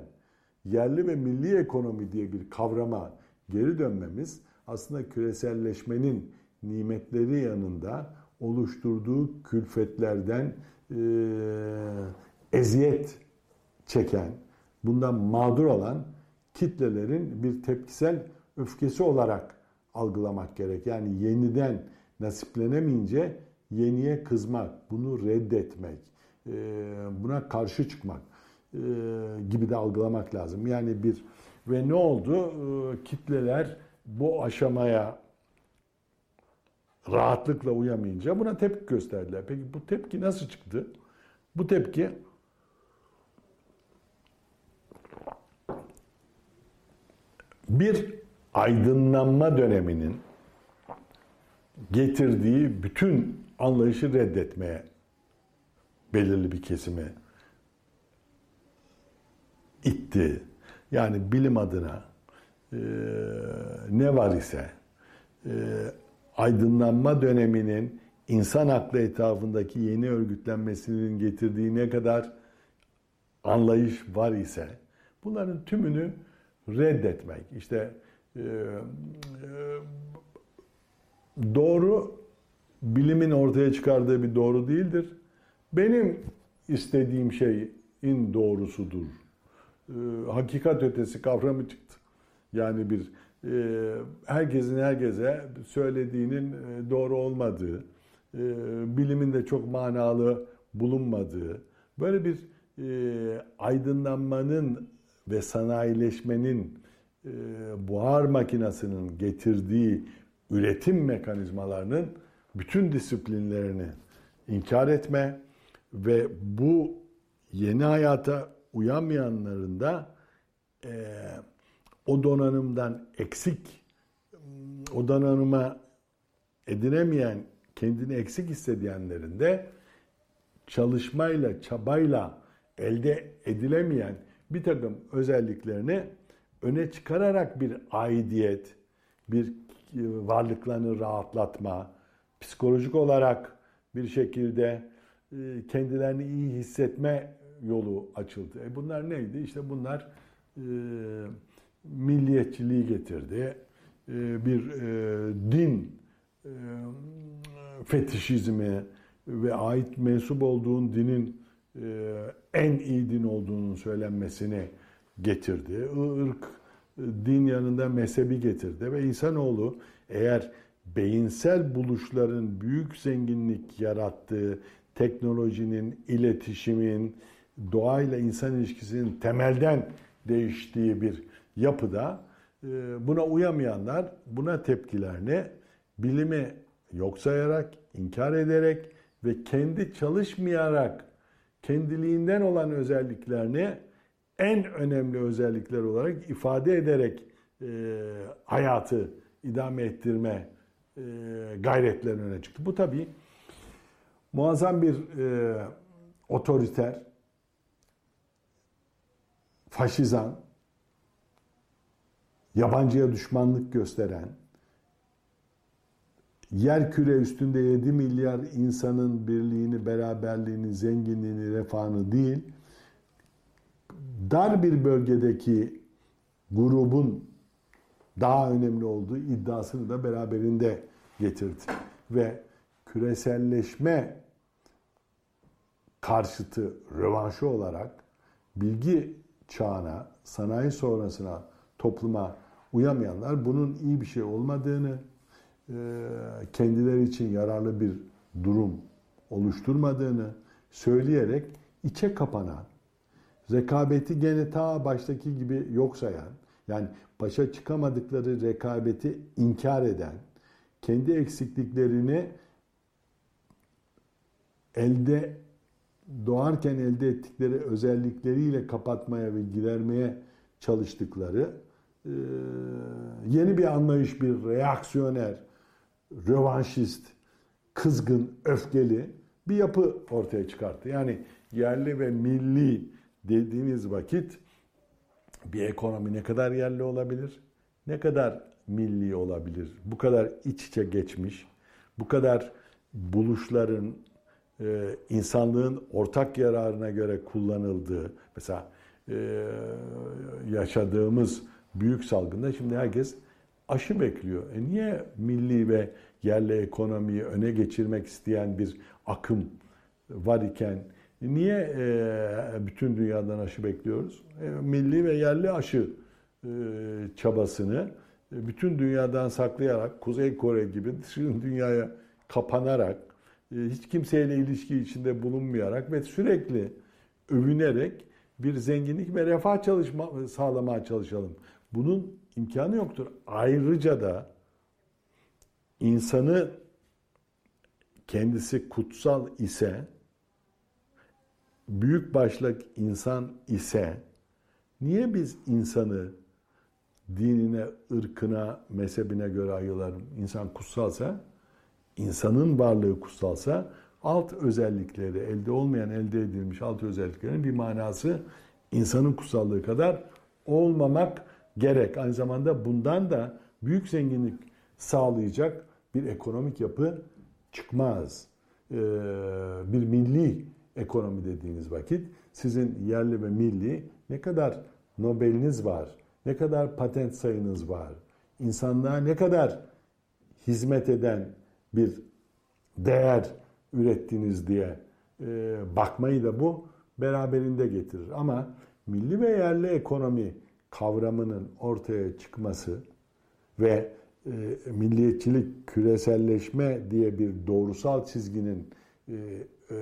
yerli ve milli ekonomi diye bir kavrama geri dönmemiz aslında küreselleşmenin nimetleri yanında oluşturduğu külfetlerden e, eziyet çeken, bundan mağdur olan kitlelerin bir tepkisel öfkesi olarak algılamak gerek. Yani yeniden nasiplenemeyince yeniye kızmak, bunu reddetmek, e, buna karşı çıkmak e, gibi de algılamak lazım. Yani bir ve ne oldu? E, kitleler bu aşamaya rahatlıkla uyamayınca buna tepki gösterdiler. Peki bu tepki nasıl çıktı? Bu tepki bir aydınlanma döneminin getirdiği bütün anlayışı reddetmeye belirli bir kesimi itti. Yani bilim adına e, ne var ise e, aydınlanma döneminin insan aklı etrafındaki yeni örgütlenmesinin getirdiği ne kadar anlayış var ise bunların tümünü reddetmek. İşte e, e, doğru bilimin ortaya çıkardığı bir doğru değildir. Benim istediğim şeyin doğrusudur. E, hakikat ötesi kavramı çıktı. Yani bir herkesin herkese söylediğinin e, doğru olmadığı, e, bilimin de çok manalı bulunmadığı, böyle bir e, aydınlanmanın ve sanayileşmenin buhar makinasının getirdiği üretim mekanizmalarının bütün disiplinlerini inkar etme ve bu yeni hayata uyamayanların da e, o donanımdan eksik, o donanıma edinemeyen, kendini eksik hissediyenlerin de çalışmayla, çabayla elde edilemeyen bir takım özelliklerini öne çıkararak bir aidiyet, bir varlıklarını rahatlatma, psikolojik olarak bir şekilde e, kendilerini iyi hissetme yolu açıldı. E bunlar neydi? İşte bunlar e, milliyetçiliği getirdi. E, bir e, din e, fetişizmi ve ait mensup olduğun dinin e, en iyi din olduğunun söylenmesini getirdi. Irk, din yanında mezhebi getirdi ve insanoğlu eğer beyinsel buluşların büyük zenginlik yarattığı teknolojinin, iletişimin, doğayla insan ilişkisinin temelden değiştiği bir yapıda e, buna uyamayanlar buna tepkilerini bilimi yok sayarak, inkar ederek ve kendi çalışmayarak kendiliğinden olan özelliklerini en önemli özellikler olarak ifade ederek e, hayatı idame ettirme e, gayretlerinin öne çıktı. Bu tabii muazzam bir e, otoriter, faşizan, yabancıya düşmanlık gösteren, yer küre üstünde 7 milyar insanın birliğini, beraberliğini, zenginliğini, refahını değil, dar bir bölgedeki grubun daha önemli olduğu iddiasını da beraberinde getirdi. Ve küreselleşme karşıtı rövanşı olarak bilgi çağına, sanayi sonrasına topluma uyamayanlar bunun iyi bir şey olmadığını, e, kendileri için yararlı bir durum oluşturmadığını söyleyerek içe kapanan, rekabeti gene ta baştaki gibi yok sayan, yani başa çıkamadıkları rekabeti inkar eden, kendi eksikliklerini elde doğarken elde ettikleri özellikleriyle kapatmaya ve gidermeye çalıştıkları yeni bir anlayış, bir reaksiyoner, rövanşist, kızgın, öfkeli bir yapı ortaya çıkarttı. Yani yerli ve milli dediğiniz vakit bir ekonomi ne kadar yerli olabilir? Ne kadar milli olabilir? Bu kadar iç içe geçmiş, bu kadar buluşların e, insanlığın ortak yararına göre kullanıldığı, mesela e, yaşadığımız büyük salgında şimdi herkes aşı bekliyor. E niye milli ve yerli ekonomiyi öne geçirmek isteyen bir akım var iken niye e, bütün dünyadan aşı bekliyoruz? E, milli ve yerli aşı e, çabasını e, bütün dünyadan saklayarak, Kuzey Kore gibi [laughs] dünyaya kapanarak, e, hiç kimseyle ilişki içinde bulunmayarak ve sürekli övünerek bir zenginlik ve refah çalışma sağlamaya çalışalım. Bunun imkanı yoktur. Ayrıca da insanı kendisi kutsal ise büyük başlık insan ise niye biz insanı dinine, ırkına, mezhebine göre ayıralım? İnsan kutsalsa, insanın varlığı kutsalsa alt özellikleri, elde olmayan elde edilmiş alt özelliklerin bir manası insanın kutsallığı kadar olmamak gerek. Aynı zamanda bundan da büyük zenginlik sağlayacak bir ekonomik yapı çıkmaz. Ee, bir milli ekonomi dediğiniz vakit sizin yerli ve milli ne kadar Nobel'iniz var, ne kadar patent sayınız var, insanlığa ne kadar hizmet eden bir değer ürettiniz diye e, bakmayı da bu beraberinde getirir. Ama milli ve yerli ekonomi kavramının ortaya çıkması ve e, milliyetçilik, küreselleşme diye bir doğrusal çizginin e, e,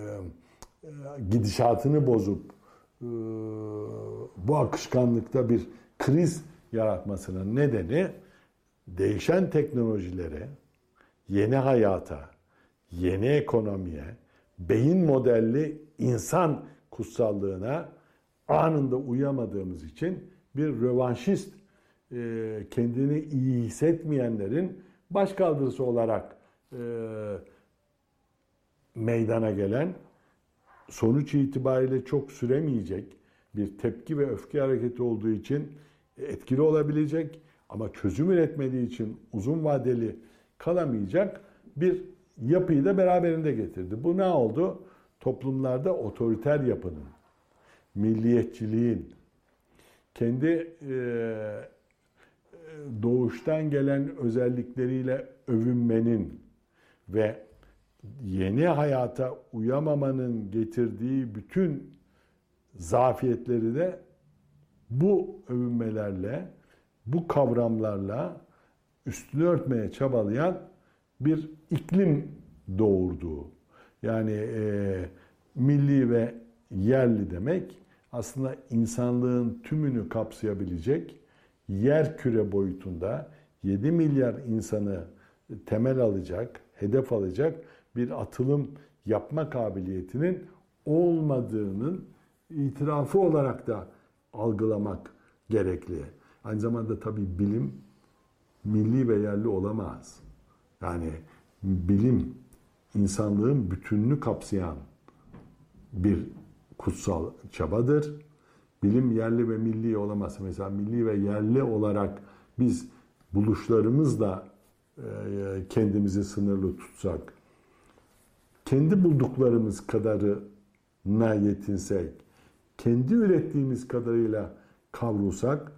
gidişatını bozup e, bu akışkanlıkta bir kriz yaratmasının nedeni değişen teknolojilere, yeni hayata, yeni ekonomiye, beyin modelli insan kutsallığına anında uyamadığımız için bir rövanşist e, kendini iyi hissetmeyenlerin başkaldırısı olarak e, meydana gelen sonuç itibariyle çok süremeyecek bir tepki ve öfke hareketi olduğu için etkili olabilecek ama çözüm üretmediği için uzun vadeli kalamayacak bir yapıyı da beraberinde getirdi. Bu ne oldu? Toplumlarda otoriter yapının, milliyetçiliğin, kendi e, doğuştan gelen özellikleriyle övünmenin ve yeni hayata uyamamanın getirdiği bütün zafiyetleri de bu övünmelerle, bu kavramlarla üstünü örtmeye çabalayan bir iklim doğurduğu. Yani e, milli ve yerli demek aslında insanlığın tümünü kapsayabilecek yer küre boyutunda 7 milyar insanı temel alacak, hedef alacak bir atılım yapma kabiliyetinin olmadığının itirafı olarak da algılamak gerekli. Aynı zamanda tabii bilim milli ve yerli olamaz. Yani bilim insanlığın bütününü kapsayan bir kutsal çabadır. Bilim yerli ve milli olamaz. Mesela milli ve yerli olarak biz buluşlarımızla e, kendimizi sınırlı tutsak, kendi bulduklarımız kadarına yetinsek, kendi ürettiğimiz kadarıyla kavrulsak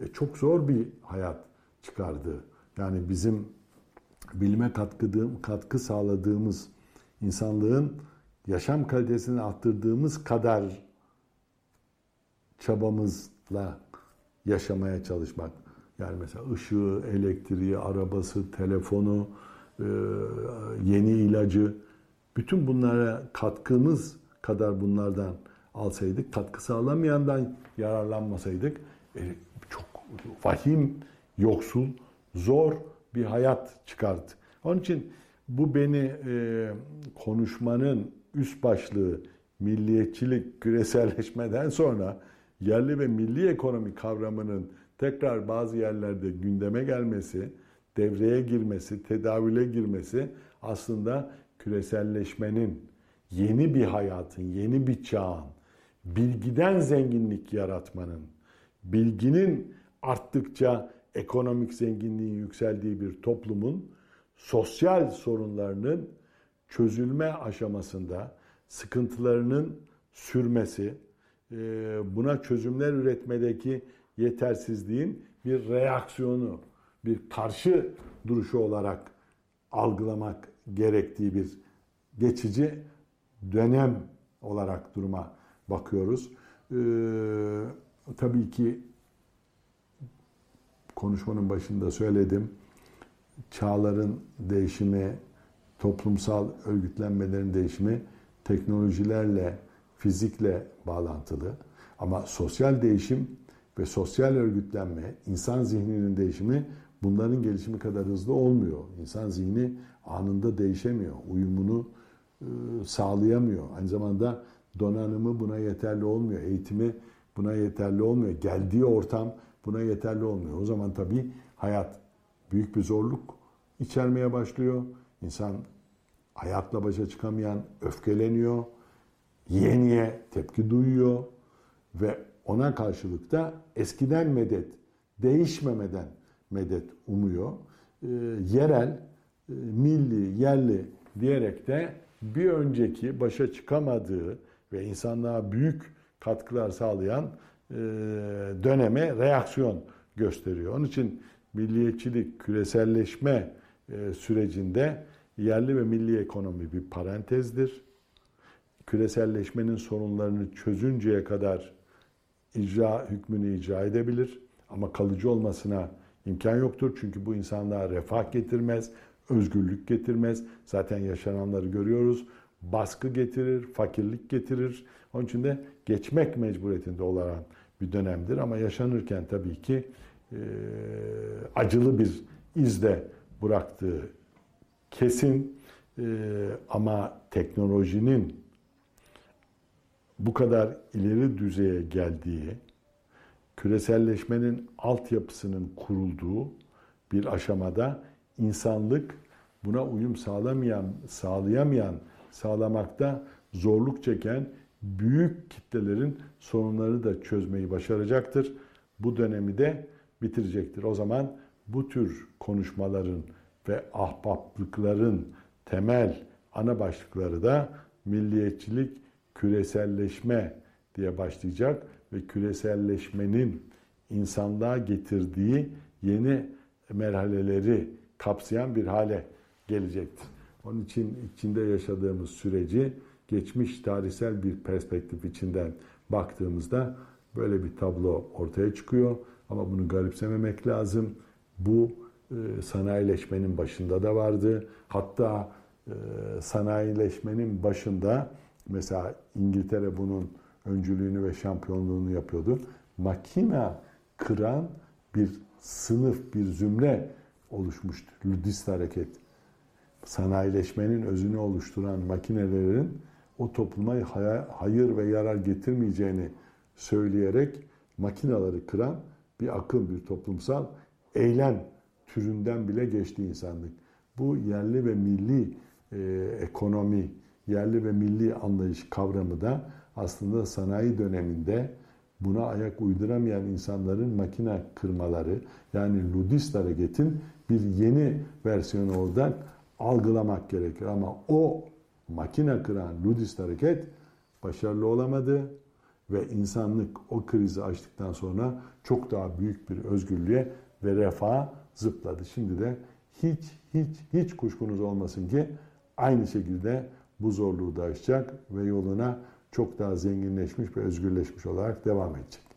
e, çok zor bir hayat çıkardı. Yani bizim bilime katkı, katkı sağladığımız insanlığın yaşam kalitesini arttırdığımız kadar çabamızla yaşamaya çalışmak. Yani mesela ışığı, elektriği, arabası, telefonu, e, yeni ilacı bütün bunlara katkımız kadar bunlardan alsaydık, katkı sağlamayandan yararlanmasaydık e, çok vahim, yoksul, zor bir hayat çıkardı. Onun için bu beni e, konuşmanın üst başlığı milliyetçilik, küreselleşmeden sonra yerli ve milli ekonomi kavramının tekrar bazı yerlerde gündeme gelmesi, devreye girmesi, tedavüle girmesi aslında küreselleşmenin, yeni bir hayatın, yeni bir çağın, bilgiden zenginlik yaratmanın, bilginin arttıkça ekonomik zenginliğin yükseldiği bir toplumun sosyal sorunlarının çözülme aşamasında sıkıntılarının sürmesi, e, buna çözümler üretmedeki yetersizliğin bir reaksiyonu, bir karşı duruşu olarak algılamak gerektiği bir geçici dönem olarak duruma bakıyoruz. Ee, tabii ki konuşmanın başında söyledim. Çağların değişimi, toplumsal örgütlenmelerin değişimi teknolojilerle, fizikle bağlantılı. Ama sosyal değişim ve sosyal örgütlenme, insan zihninin değişimi bunların gelişimi kadar hızlı olmuyor. İnsan zihni anında değişemiyor. Uyumunu e, sağlayamıyor. Aynı zamanda donanımı buna yeterli olmuyor. Eğitimi buna yeterli olmuyor. Geldiği ortam buna yeterli olmuyor. O zaman tabii hayat büyük bir zorluk içermeye başlıyor. İnsan hayatla başa çıkamayan öfkeleniyor. Yeniye tepki duyuyor ve ona karşılık da eskiden medet, değişmemeden medet umuyor. E, yerel, e, milli, yerli diyerek de bir önceki başa çıkamadığı ve insanlığa büyük katkılar sağlayan e, döneme reaksiyon gösteriyor. Onun için milliyetçilik, küreselleşme sürecinde yerli ve milli ekonomi bir parantezdir. Küreselleşmenin sorunlarını çözünceye kadar icra hükmünü icra edebilir ama kalıcı olmasına imkan yoktur. Çünkü bu insanlığa refah getirmez, özgürlük getirmez. Zaten yaşananları görüyoruz. Baskı getirir, fakirlik getirir. Onun için de geçmek mecburiyetinde olan bir dönemdir. Ama yaşanırken tabii ki e, acılı bir izde bıraktığı kesin. E, ama teknolojinin bu kadar ileri düzeye geldiği, küreselleşmenin altyapısının kurulduğu bir aşamada insanlık buna uyum sağlamayan, sağlayamayan, sağlamakta zorluk çeken büyük kitlelerin sorunları da çözmeyi başaracaktır. Bu dönemi de bitirecektir. O zaman bu tür konuşmaların ve ahbaplıkların temel ana başlıkları da milliyetçilik, küreselleşme diye başlayacak ve küreselleşmenin insanlığa getirdiği yeni merhaleleri kapsayan bir hale gelecektir. Onun için içinde yaşadığımız süreci geçmiş tarihsel bir perspektif içinden baktığımızda böyle bir tablo ortaya çıkıyor. Ama bunu garipsememek lazım. Bu e, sanayileşmenin başında da vardı. Hatta e, sanayileşmenin başında mesela İngiltere bunun öncülüğünü ve şampiyonluğunu yapıyordu. Makina kıran bir sınıf, bir zümre oluşmuştu. Ludist hareket. Sanayileşmenin özünü oluşturan makinelerin o topluma hayır ve yarar getirmeyeceğini söyleyerek makinaları kıran bir akım, bir toplumsal eylem türünden bile geçti insanlık. Bu yerli ve milli e, ekonomi, yerli ve milli anlayış kavramı da aslında sanayi döneminde buna ayak uyduramayan insanların makine kırmaları yani ludist hareketin bir yeni versiyonu oradan algılamak gerekir. Ama o makine kıran ludist hareket başarılı olamadı ve insanlık o krizi açtıktan sonra çok daha büyük bir özgürlüğe ve refaha zıpladı. Şimdi de hiç hiç hiç kuşkunuz olmasın ki aynı şekilde bu zorluğu da aşacak ve yoluna çok daha zenginleşmiş ve özgürleşmiş olarak devam edecek.